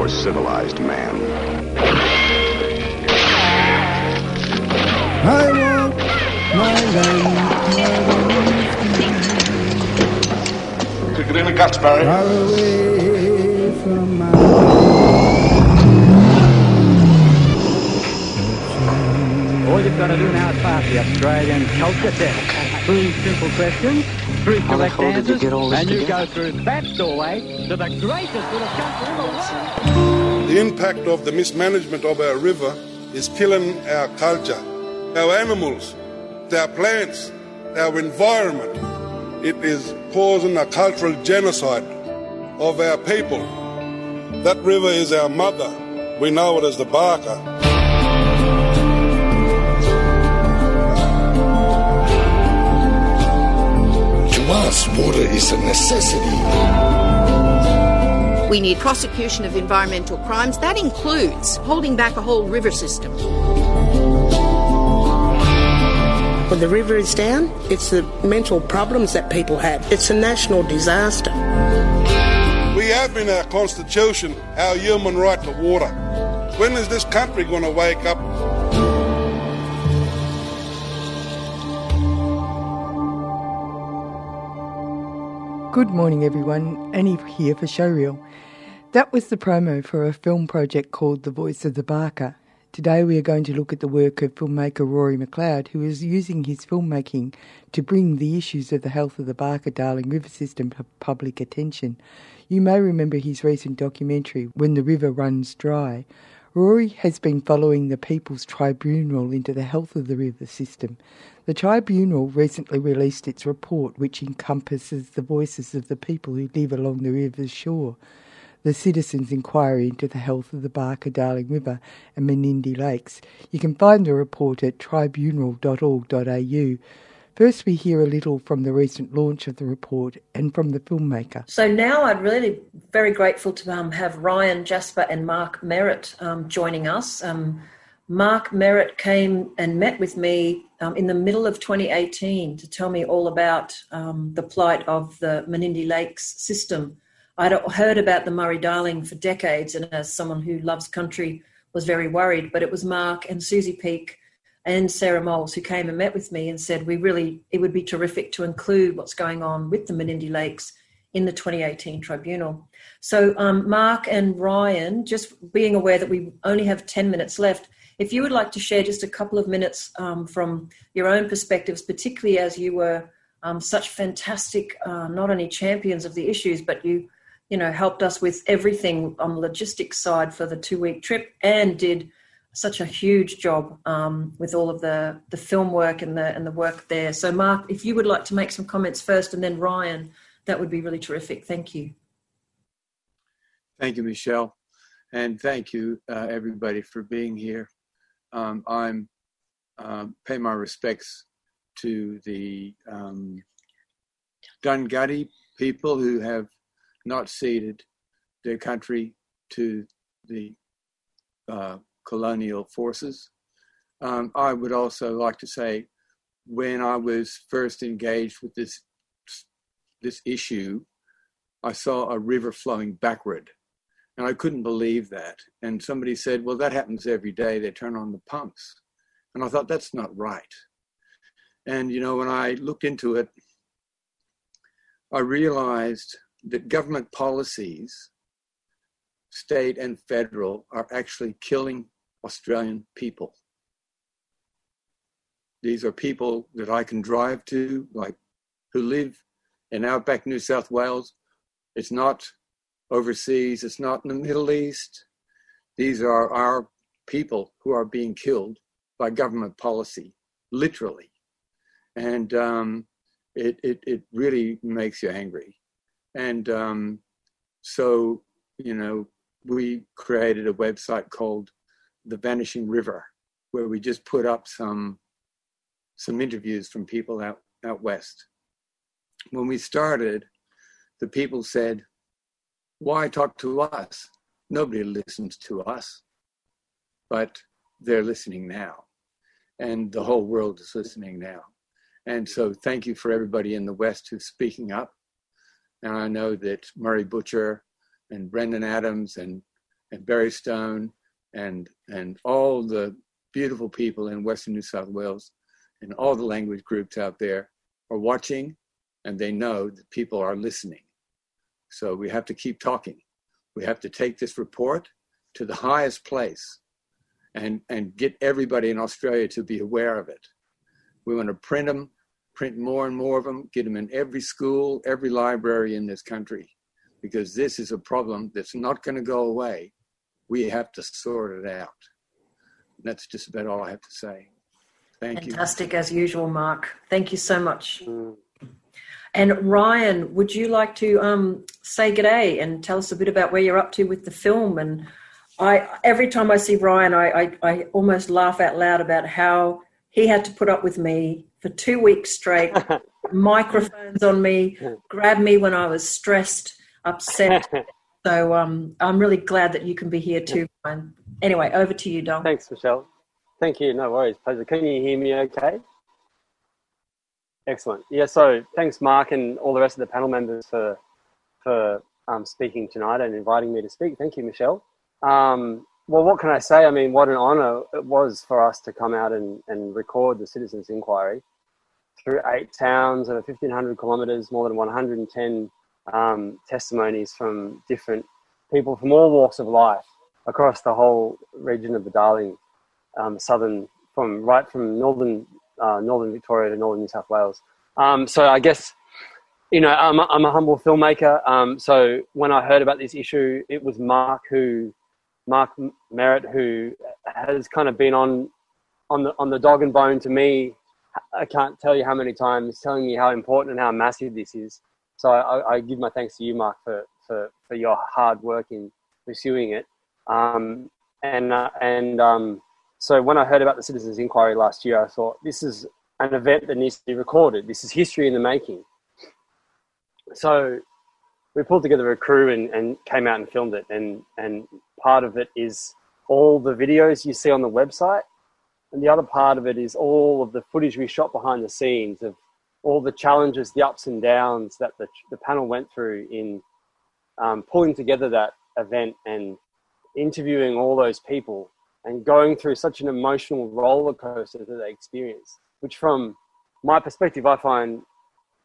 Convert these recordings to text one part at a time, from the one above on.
for civilized man. I want my land Kick it in the guts, Barry. far away from my All you've got to do now is pass the Australian culture test. Three simple questions, three How correct hell did you answers, get all this and you together? go through that doorway to the greatest little country in the world. The impact of the mismanagement of our river is killing our culture, our animals, our plants, our environment. It is causing a cultural genocide of our people. That river is our mother. We know it as the Barka. Us, water is a necessity. We need prosecution of environmental crimes. That includes holding back a whole river system. When the river is down, it's the mental problems that people have. It's a national disaster. We have in our constitution our human right to water. When is this country going to wake up? Good morning, everyone. Annie here for Showreel. That was the promo for a film project called The Voice of the Barka. Today we are going to look at the work of filmmaker Rory McLeod, who is using his filmmaking to bring the issues of the health of the Barka Darling River system to public attention. You may remember his recent documentary, When the River Runs Dry. Rory has been following the People's Tribunal into the health of the river system. The tribunal recently released its report, which encompasses the voices of the people who live along the river's shore. The Citizens' Inquiry into the Health of the Barka Darling River and Menindee Lakes. You can find the report at tribunal.org.au. First, we hear a little from the recent launch of the report and from the filmmaker. So now I'm really very grateful to um, have Ryan Jasper and Mark Merritt um, joining us. Um, Mark Merritt came and met with me um, in the middle of 2018 to tell me all about um, the plight of the Menindee Lakes system. I'd heard about the Murray Darling for decades, and as someone who loves country, was very worried. But it was Mark and Susie Peake and Sarah Moles who came and met with me and said, "We really, it would be terrific to include what's going on with the Menindee Lakes in the 2018 tribunal." So, um, Mark and Ryan, just being aware that we only have 10 minutes left, if you would like to share just a couple of minutes um, from your own perspectives, particularly as you were um, such fantastic, uh, not only champions of the issues, but you, you know, helped us with everything on the logistics side for the two-week trip and did such a huge job um, with all of the the film work and the and the work there. So, Mark, if you would like to make some comments first, and then Ryan, that would be really terrific. Thank you. Thank you, Michelle, and thank you uh, everybody for being here. Um, I'm um, pay my respects to the um, people who have not ceded their country to the uh, colonial forces. Um, I would also like to say, when I was first engaged with this this issue, I saw a river flowing backward, and I couldn't believe that. And somebody said, "Well, that happens every day. They turn on the pumps," and I thought that's not right. And you know, when I looked into it, I realized that government policies, state and federal, are actually killing Australian people. These are people that I can drive to, like who live in outback New South Wales. It's not overseas, it's not in the Middle East. These are our people who are being killed by government policy, literally. And um, it, it, it really makes you angry. And um, so, you know, we created a website called The Vanishing River, where we just put up some some interviews from people out out west. When we started, the people said, "Why talk to us? Nobody listens to us." But they're listening now, and the whole world is listening now. And so, thank you for everybody in the West who's speaking up. And I know that Murray Butcher and Brendan Adams and, and Barry Stone and, and all the beautiful people in Western New South Wales and all the language groups out there are watching and they know that people are listening. So we have to keep talking. We have to take this report to the highest place and, and get everybody in Australia to be aware of it. We want to print them, print more and more of them, get them in every school, every library in this country, because this is a problem that's not going to go away. We have to sort it out. That's just about all I have to say. Thank Fantastic you. Fantastic as usual, Mark. Thank you so much. And Ryan, would you like to um, say g'day and tell us a bit about where you're up to with the film? And I, every time I see Ryan, I, I, I almost laugh out loud about how he had to put up with me for two weeks straight, microphones on me, grab me when I was stressed, upset. So um, I'm really glad that you can be here too. Ryan. Anyway, over to you, Dom. Thanks, Michelle. Thank you. No worries. Pleasure. Can you hear me okay? Excellent. Yeah, so thanks, Mark, and all the rest of the panel members for, for um, speaking tonight and inviting me to speak. Thank you, Michelle. Um, well, what can I say? I mean, what an honour it was for us to come out and, and record the Citizens Inquiry through eight towns over 1,500 kilometres, more than 110 um, testimonies from different people from all walks of life across the whole region of the Darling, um, southern, from right from northern uh, northern Victoria to northern New South Wales. Um, so I guess, you know, I'm a, I'm a humble filmmaker. Um, so when I heard about this issue, it was Mark who, Mark Merritt, who has kind of been on, on the on the dog and bone to me. I can't tell you how many times telling me how important and how massive this is. So I, I give my thanks to you, Mark, for, for, for your hard work in pursuing it. Um, and uh, and um, so when I heard about the Citizens Inquiry last year, I thought this is an event that needs to be recorded. This is history in the making. So we pulled together a crew and, and came out and filmed it. And, and part of it is all the videos you see on the website. And the other part of it is all of the footage we shot behind the scenes of all the challenges, the ups and downs that the, the panel went through in um, pulling together that event and interviewing all those people and going through such an emotional roller coaster that they experienced, which from my perspective, I find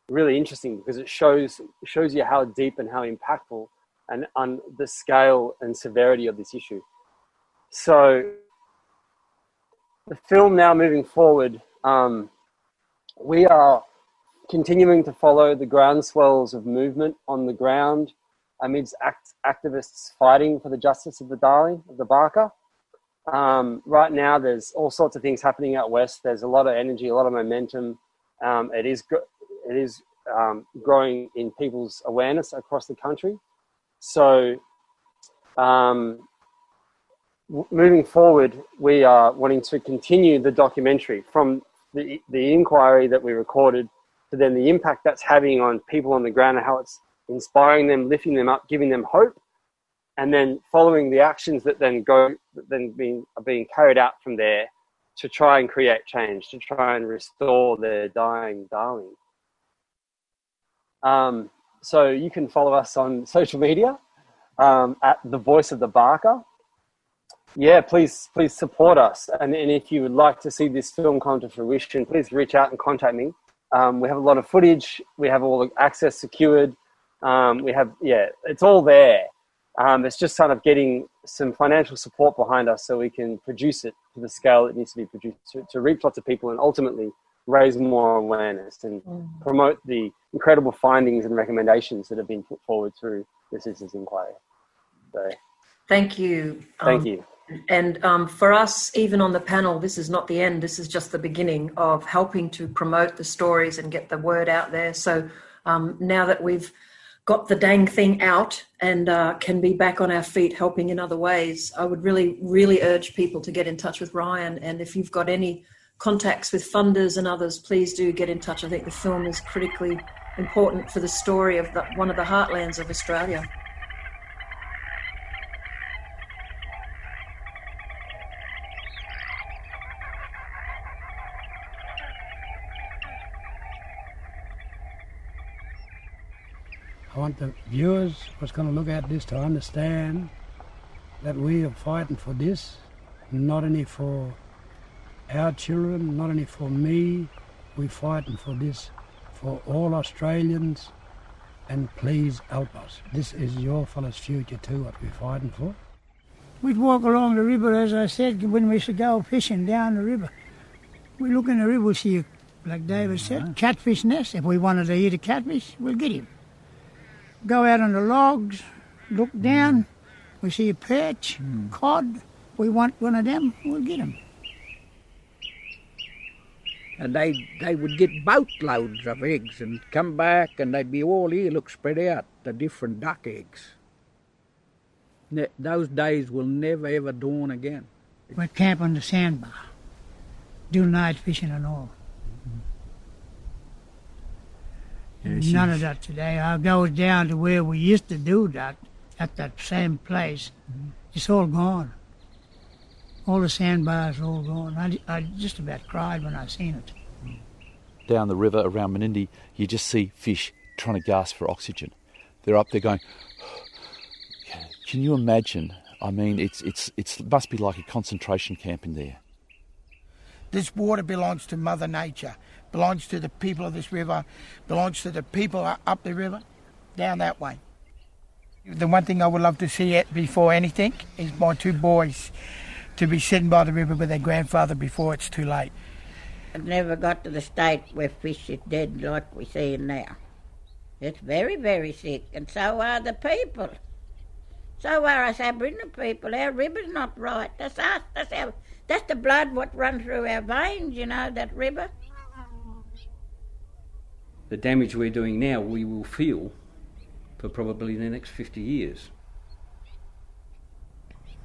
really interesting because it shows shows you how deep and how impactful and on the scale and severity of this issue. So the film now moving forward, um, we are continuing to follow the groundswells of movement on the ground amidst act- activists fighting for the justice of the Darling, of the Barka. Um, right now, there's all sorts of things happening out west. There's a lot of energy, a lot of momentum. Um, it is it is um, growing in people's awareness across the country. So, um, w- moving forward, we are wanting to continue the documentary from the the inquiry that we recorded to then the impact that's having on people on the ground and how it's inspiring them, lifting them up, giving them hope and then following the actions that then go that then being are being carried out from there to try and create change to try and restore their dying darling. Um, so you can follow us on social media um, at the voice of the barka. Yeah please please support us. And, and if you would like to see this film come to fruition please reach out and contact me um, we have a lot of footage we have all the access secured um, we have yeah it's all there um, it's just kind of getting some financial support behind us so we can produce it to the scale it needs to be produced to, to reach lots of people and ultimately raise more awareness and mm. promote the incredible findings and recommendations that have been put forward through the Citizens Inquiry. So, thank you. Thank um, you. And um, for us, even on the panel, this is not the end. This is just the beginning of helping to promote the stories and get the word out there. So um, now that we've got the dang thing out and uh, can be back on our feet helping in other ways, I would really, really urge people to get in touch with Ryan. And if you've got any contacts with funders and others, please do get in touch. I think the film is critically important for the story of the, one of the heartlands of Australia. Want the viewers what's going to look at this to understand that we are fighting for this, not only for our children, not only for me, we're fighting for this for all Australians, and please help us. This is your fellas' future too, what we're fighting for. We'd walk along the river, as I said, when we used to go fishing down the river. We look in the river, we see, like David mm-hmm. said, catfish nest. If we wanted to eat a catfish, we'll get him go out on the logs, look down, mm. we see a perch, mm. cod. We want one of them, we'll get them. And they they would get boatloads of eggs and come back, and they'd be all here, look spread out, the different duck eggs. Ne- those days will never ever dawn again. We'd camp on the sandbar, do night fishing and all. Yes, None of that today. I go down to where we used to do that, at that same place. Mm-hmm. It's all gone. All the sandbars all gone. I, I just about cried when I seen it. Mm. down the river around Menindee, you just see fish trying to gasp for oxygen. They're up there going. Can you imagine? I mean, it's it's it's it must be like a concentration camp in there. This water belongs to Mother Nature, belongs to the people of this river, belongs to the people up the river, down that way. The one thing I would love to see it before anything is my two boys to be sitting by the river with their grandfather before it's too late. I've never got to the state where fish is dead like we see now. It's very, very sick, and so are the people. So are us Aboriginal people. Our river's not right. That's us. That's our. That's the blood what runs through our veins. You know that river. The damage we're doing now, we will feel for probably the next 50 years.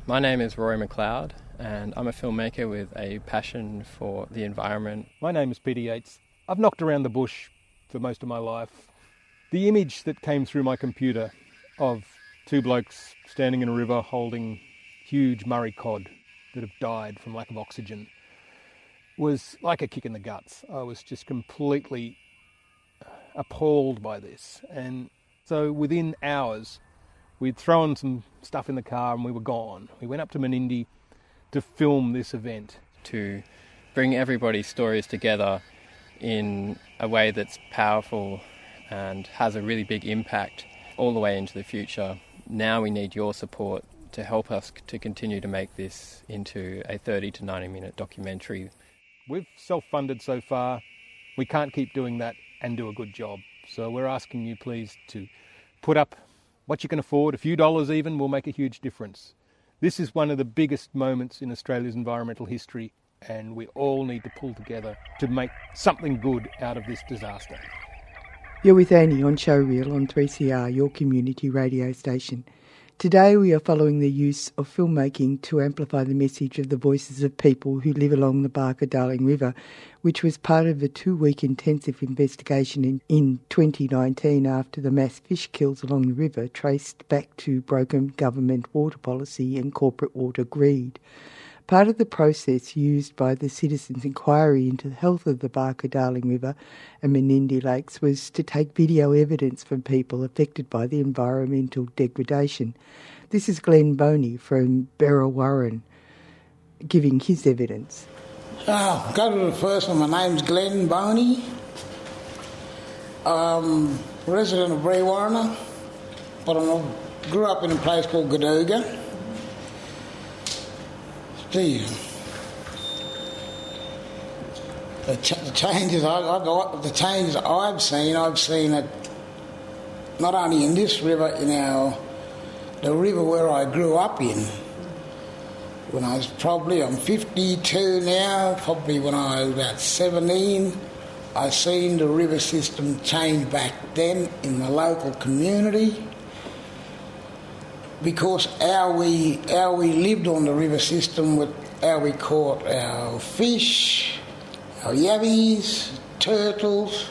My name is Rory McLeod, and I'm a filmmaker with a passion for the environment. My name is Peter Yates. I've knocked around the bush for most of my life. The image that came through my computer of two blokes standing in a river holding huge Murray cod that have died from lack of oxygen was like a kick in the guts. I was just completely appalled by this. And so within hours, we'd thrown some stuff in the car and we were gone. We went up to Menindee to film this event. To bring everybody's stories together in a way that's powerful and has a really big impact all the way into the future. Now we need your support to help us to continue to make this into a 30 to 90 minute documentary. We've self funded so far. We can't keep doing that and do a good job. So we're asking you, please, to put up what you can afford. A few dollars even will make a huge difference. This is one of the biggest moments in Australia's environmental history, and we all need to pull together to make something good out of this disaster. You're with Annie on Showreel on 3CR, your community radio station. Today we are following the use of filmmaking to amplify the message of the voices of people who live along the Barka Darling River, which was part of a two week intensive investigation in, in 2019 after the mass fish kills along the river traced back to broken government water policy and corporate water greed. Part of the process used by the Citizens' Inquiry into the health of the Barka Darling River and Menindee Lakes was to take video evidence from people affected by the environmental degradation. This is Glenn Boney from Warren giving his evidence. Oh, go to the first one. My name's Glenn Boney. Um, resident of Brewarrina, but I grew up in a place called Goodooga. The, ch- the changes I, I got, the changes I've seen, I've seen it not only in this river, in our the river where I grew up in. When I was probably, I'm 52 now, probably when I was about 17, I seen the river system change back then in the local community because how we how we lived on the river system with how we caught our fish, our yabbies, turtles,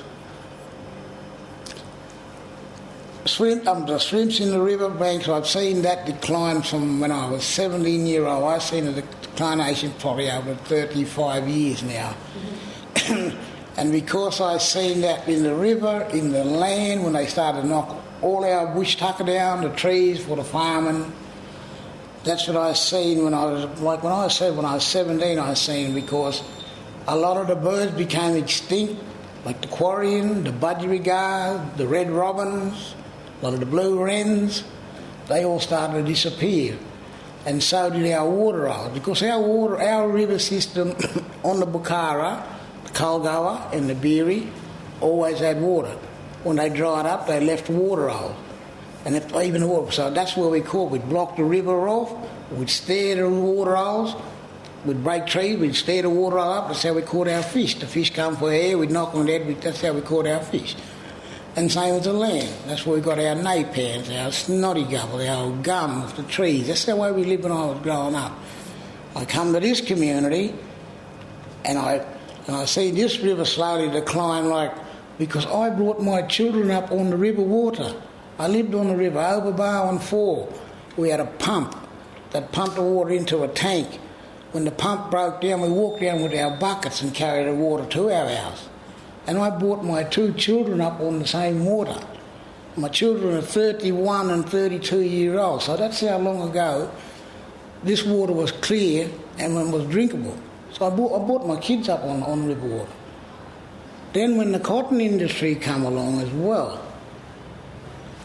shrimp, um, the shrimps in the river banks. I've seen that decline from when I was 17 year old. I've seen a declination probably over 35 years now. and because I've seen that in the river, in the land, when they started to knock all our bush tucker down, the trees for the farming. That's what I seen when I was like when I said when I was 17. I seen because a lot of the birds became extinct, like the quarrying, the budgerigar, the red robins, a lot of the blue wrens. They all started to disappear, and so did our water because our water, our river system on the Bokhara, the Culgoa, and the Birrie always had water when they dried up, they left water holes. And if, even water, so that's where we caught. We'd block the river off, we'd stare the water holes, we'd break trees, we'd stare the water hole up. That's how we caught our fish. The fish come for air, we'd knock on dead. That's how we caught our fish. And same with the land. That's where we got our napans, our snotty gobble, our gum off the trees. That's the way we lived when I was growing up. I come to this community, and I and I see this river slowly decline like because I brought my children up on the river water. I lived on the river over Barwon 4. We had a pump that pumped the water into a tank. When the pump broke down, we walked down with our buckets and carried the water to our house. And I brought my two children up on the same water. My children are 31 and 32 years old, so that's how long ago this water was clear and was drinkable. So I brought, I brought my kids up on, on river water. Then when the cotton industry come along as well,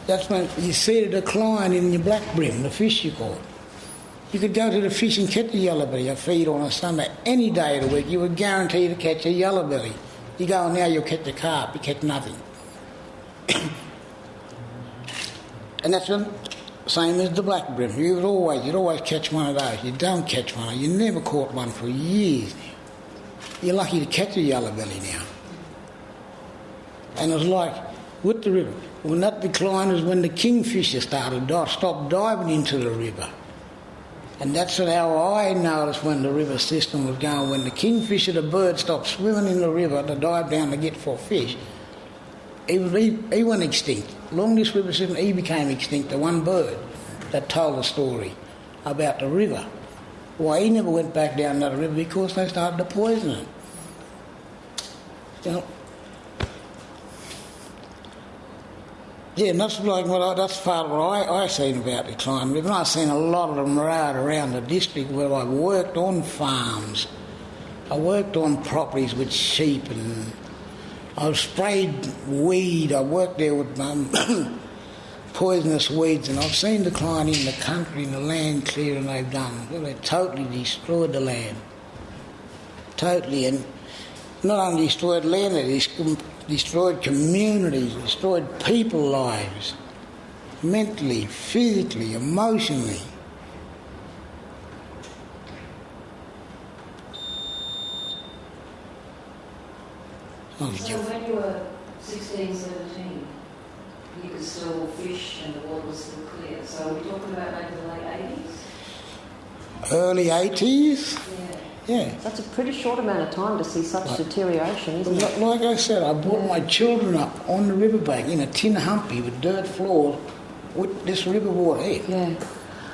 that's when you see the decline in your black bream, the fish you caught. You could go to the fish and catch a yellow belly, a feed on a Sunday, any day of the week, you were guaranteed to catch a yellow belly. You go now, you'll catch a carp, you catch nothing. and that's the same as the black bream. You would always, you'd always catch one of those. You don't catch one. You never caught one for years. You're lucky to catch a yellow belly now. And it was like with the river. When that decline was when the kingfisher started to stop diving into the river. And that's how I noticed when the river system was going. When the kingfisher, the bird, stopped swimming in the river to dive down to get for fish, he, was, he, he went extinct. Along this river system, he became extinct, the one bird that told the story about the river. Why he never went back down that river because they started to poison it. You know, Yeah, that's like I, that's part of what I, I seen about river. I've seen a lot of them right around the district where I've worked on farms. I worked on properties with sheep and I've sprayed weed. I worked there with um, poisonous weeds and I've seen decline in the country and the land clearing they've done. Well, they totally destroyed the land. Totally. And not only destroyed land, they destroyed communities, destroyed people lives, mentally, physically, emotionally. Oh, so when you were 16, 17, you could still fish and the water was still clear. So we're we talking about maybe the late 80s? Early 80s? Yeah. Yeah. That's a pretty short amount of time to see such like, deterioration, isn't like, it? Like I said, I brought my children up on the riverbank in a tin humpy with dirt floors with this river water here. Yeah.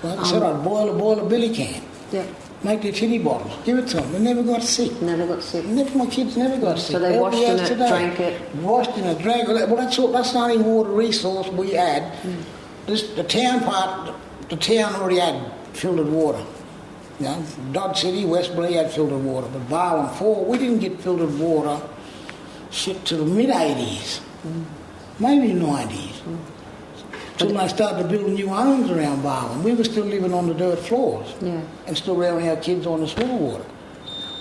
Like I said, I'd boil a, boil a billy can. Yeah. Make the tinny bottles, give it to them. They never got sick. Never got sick. Never, my kids never got sick. So they washed in it, today. drank it. Washed in it, drank it. Well, that's all. That's the only water resource we had. Mm. This, the town part, the town already had filtered water. You know, Dodge City, Westbury had filtered water, but Barwon 4, we didn't get filtered water shit to the mid 80s, mm. maybe 90s. Mm. Till they started to build new homes around Barwon. We were still living on the dirt floors yeah. and still rearing our kids on the swell water.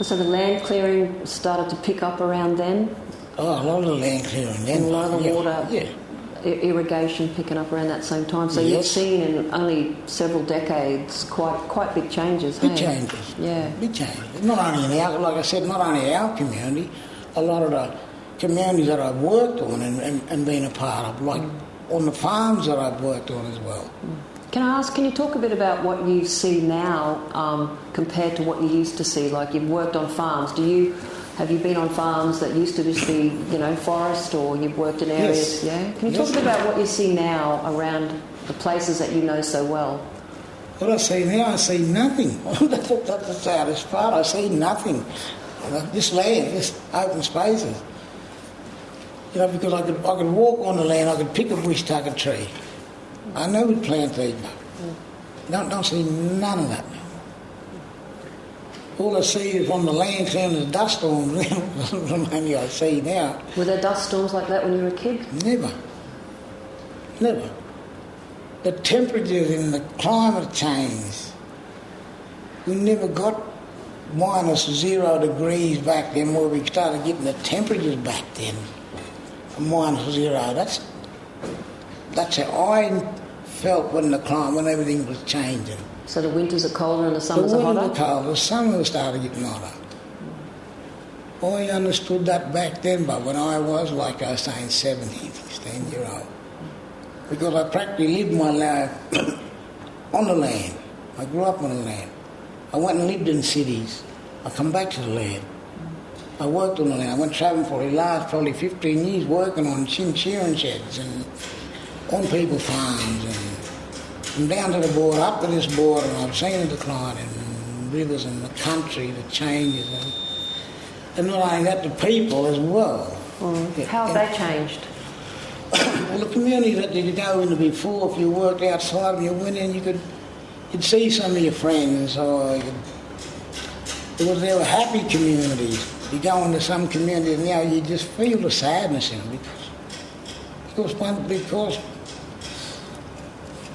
So the land clearing started to pick up around then? Oh, a lot of the land clearing then. And a lot of the yeah. water. Yeah irrigation picking up around that same time. So yes. you've seen in only several decades quite quite big changes. Big hey? changes. Yeah. Big changes. Not only in our, like I said, not only our community, a lot of the communities that I've worked on and, and, and been a part of, like on the farms that I've worked on as well. Can I ask, can you talk a bit about what you see now um, compared to what you used to see? Like you've worked on farms. Do you have you been on farms that used to just be, you know, forest, or you've worked in areas? Yes. Yeah. Can you Yes. talk a bit about what you see now around the places that you know so well? What I see now, I see nothing. that's, the- saddest part. I see nothing. This land, this open spaces. You know, because I could, I could walk on the land, I could pick a bush take a tree. I know we plant these. Mm. Don't, don't see none of that. All I see is on the land clearing the dust storms. Only I see now. Were there dust storms like that when you were a kid? Never. Never. The temperatures and the climate change. We never got minus zero degrees back then where we started getting the temperatures back then. Minus zero. That's that's how I felt when the climate when everything was changing. So the winters are colder and the summers the are hotter. was cold, the summer started getting hotter. I understood that back then, but when I was, like I was saying, 17, 16 year old. Because I practically lived my life on the land. I grew up on the land. I went and lived in cities. I come back to the land. I worked on the land. I went travelling for the last probably 15 years working on chin shearing sheds and on people farms and from down to the border, up to this border, and I've seen the decline in rivers and the country, the changes, and, and not only that, the people as well. Mm. How have they changed? Well, the community that you go into before, if you worked outside and you went in, you could you'd see some of your friends, or you could, it was they were happy communities. You go into some communities now, you just feel the sadness in them because because one because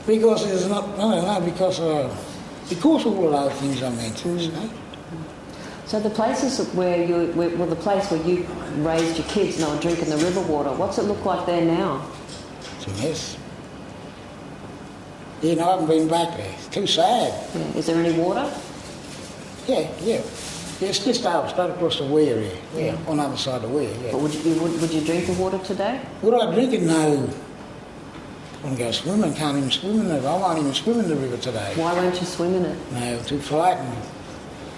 because there's not don't know because uh, because of all of those things I mentioned. you know. So the places where you, where, well, the place where you raised your kids and they were drinking the river water, what's it look like there now? It's a mess. You know, I haven't been back there. It's too sad. Yeah. Is there any water? Yeah, yeah. Yeah, It's just out, straight across the weir here. Yeah, on the other side of the weir, yeah. But would you, would, would you drink the water today? Would I drink it? No. To go swimming. Can't even swim in it. I won't even swim in the river today. Why won't you swim in it? No, too frightened.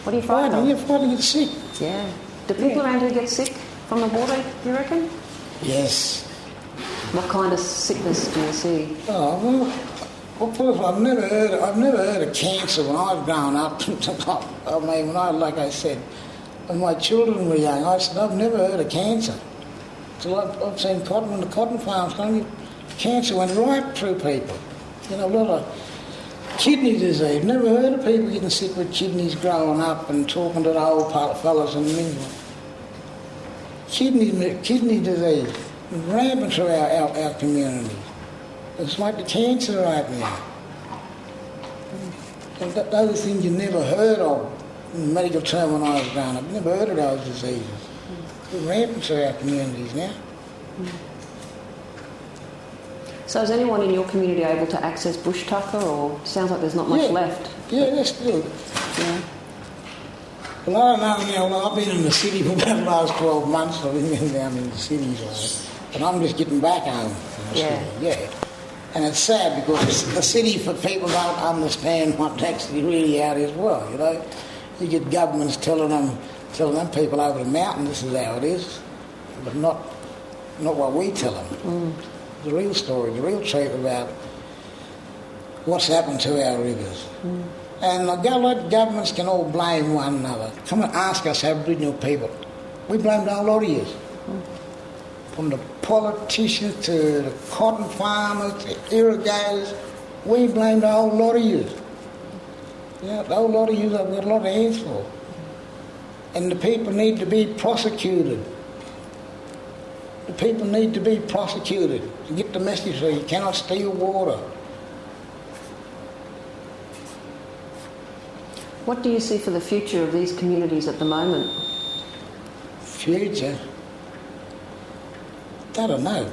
What are you frightened of? You're frightened to get sick. Yeah. Do people around here get sick from the water, you reckon? Yes. What kind of sickness do you see? Oh, well, well first of all, I've never heard, I've never heard of cancer when I've grown up. I mean, when I, like I said, when my children were young, I said, I've never heard of cancer. So I've, I've seen cotton, when the cotton farms come, cancer went right through people. You know, a lot of kidney disease. Never heard of people getting sick with kidneys growing up and talking to the old fellas and mingling. Kidney, kidney disease rampant through our, our, our community. It's like the cancer right now. And th- those things you never heard of in medical term when I was growing up. Never heard of those diseases. They're rampant through our communities now. So is anyone in your community able to access bush tucker or sounds like there's not much Yeah. left? Yeah, that's good. Yeah. Well, I don't know, you know, I've been in the city for about the last 12 months. I've been down in the city, uh, and I'm just getting back home. Yeah. city, Yeah. And it's sad because the city for people don't understand what actually really out is well, you know. You get governments telling them, telling them people over the mountain this is how it is, but not, not what we tell them. The real story, the real truth about what's happened to our rivers. Hmm. And the governments can all blame one another. Come and ask us Aboriginal people. We blamed whole lot of years. Hmm. From the politicians to the cotton farmers to irrigators, we blamed a whole lot of years. Yeah, a whole lot of years I've got a lot of hands for. And the people need to be prosecuted. The people need to be prosecuted get the message that you cannot steal water. What do you see for the future of these communities at the moment? Future? I don't know.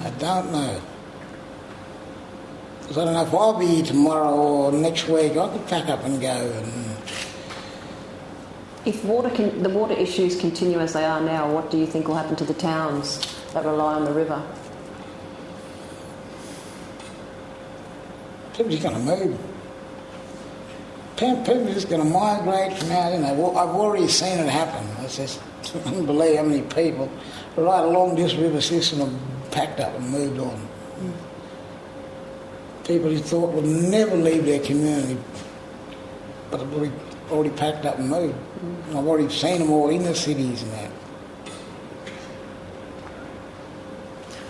I don't know. I don't know if I'll be here tomorrow or next week. I could pack up and go and If water can, the water issues continue as they are now, what do you think will happen to the towns that rely on the river? People are going to move. People are just going to migrate from out in there. I've already seen it happen. It's just unbelievable how many people right along this river system have packed up and moved on. Mm. People you thought would never leave their community, but have already, already packed up and moved. Mm. And I've already seen them all in the cities and that.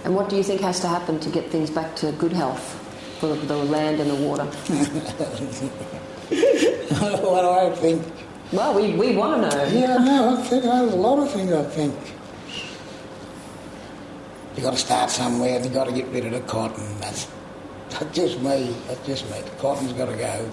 And what do you think has to happen to get things back to good health for the land and the water? what do I think? Well, we, we want to know. Yeah, no, I think there's a lot of things I think. You've got to start somewhere, and you've got to get rid of the cotton. That's, that's just me, that's just me. The cotton's got to go.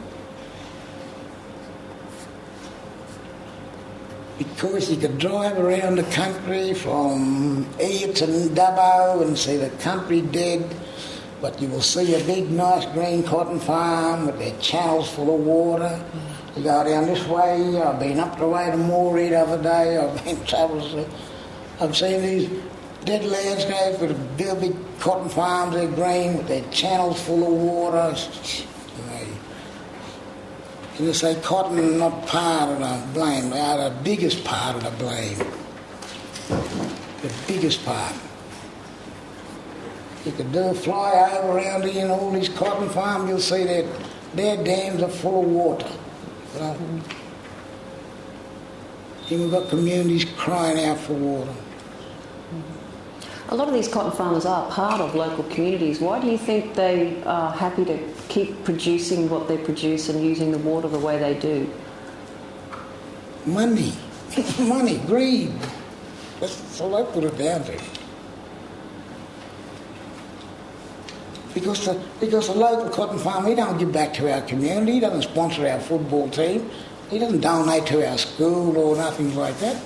Because you could drive around the country from to Dubbo and see the country dead, but you will see a big, nice green cotton farm with their channels full of water. You go down this way, I've been up the way to Moree the other day, I've been travelling. I've seen these dead landscapes with big, cotton farms, they're green, with their channels full of water. And you say cotton is not part of the blame, they are the biggest part of the blame. The biggest part. You could do a fly over around here in all these cotton farms, you'll see that their dams are full of water. You know? You've got communities crying out for water. A lot of these cotton farmers are part of local communities. Why do you think they are happy to keep producing what they produce and using the water the way they do? Money. Money, greed. That's all I put it down to. Because the, because the local cotton farmer, he don't give back to our community, he doesn't sponsor our football team, he doesn't donate to our school or nothing like that.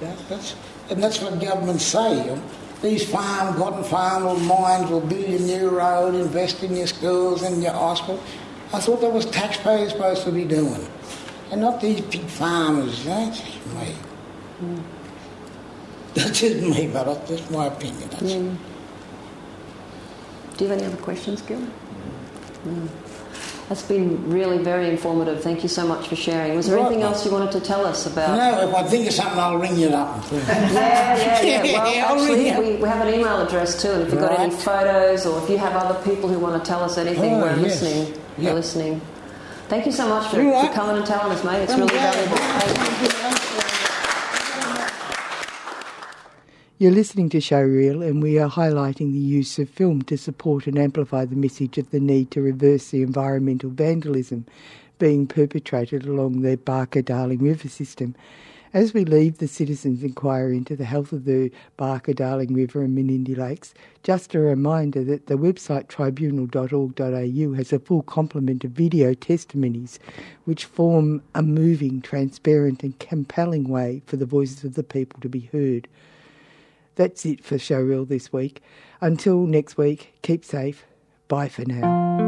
Yeah, that's, and that's what governments say. These farm, cotton farm or mines will build you a new road, invest in your schools and your hospital. I thought that was taxpayers supposed to be doing. And not these big farmers. That's me. Mm. That's just me, but that's my opinion. Mm. Do you have any other questions, Gil? Mm. That's been really very informative. Thank you so much for sharing. Was there right, anything else you wanted to tell us about? No, if I think of something, I'll ring you up. yeah, yeah, yeah. Well, actually, we, we, have an email address too, and if you've got any photos or if you have other people who want to tell us anything, oh, we're yes. listening. Yep. We're listening. Thank you so much for, for coming and telling us, mate. It's really valuable. You're listening to Showreel, and we are highlighting the use of film to support and amplify the message of the need to reverse the environmental vandalism being perpetrated along the Barka Darling River system. As we leave the citizens' inquiry into the health of the Barka Darling River and Menindee Lakes, just a reminder that the website tribunal.org.au has a full complement of video testimonies which form a moving, transparent, and compelling way for the voices of the people to be heard. That's it for Showreel this week. Until next week, keep safe. Bye for now.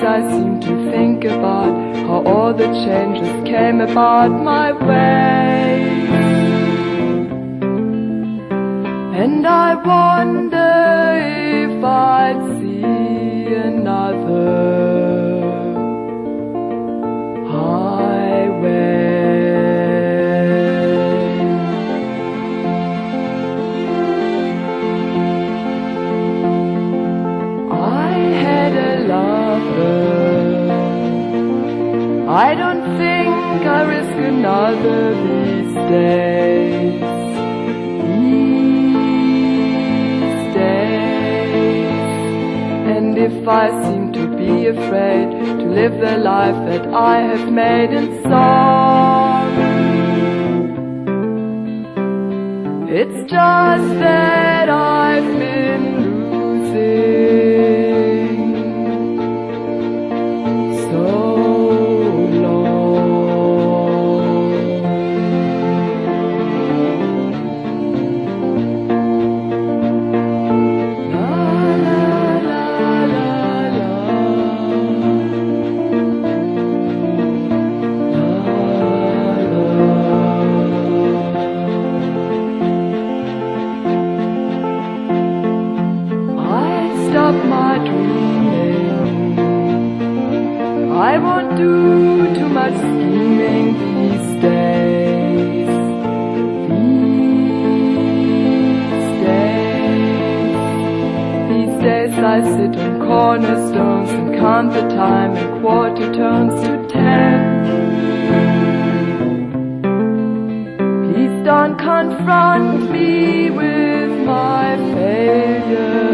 seem to think about how all the changes came about my way. And I wonder if I'd see another I don't think I risk another these days. These days. And if I seem to be afraid to live the life that I have made in sorrow, it's just that I've been losing do too much scheming these days. These days. These days I sit on cornerstones and count the time in quarter turns to ten. Please don't confront me with my failures.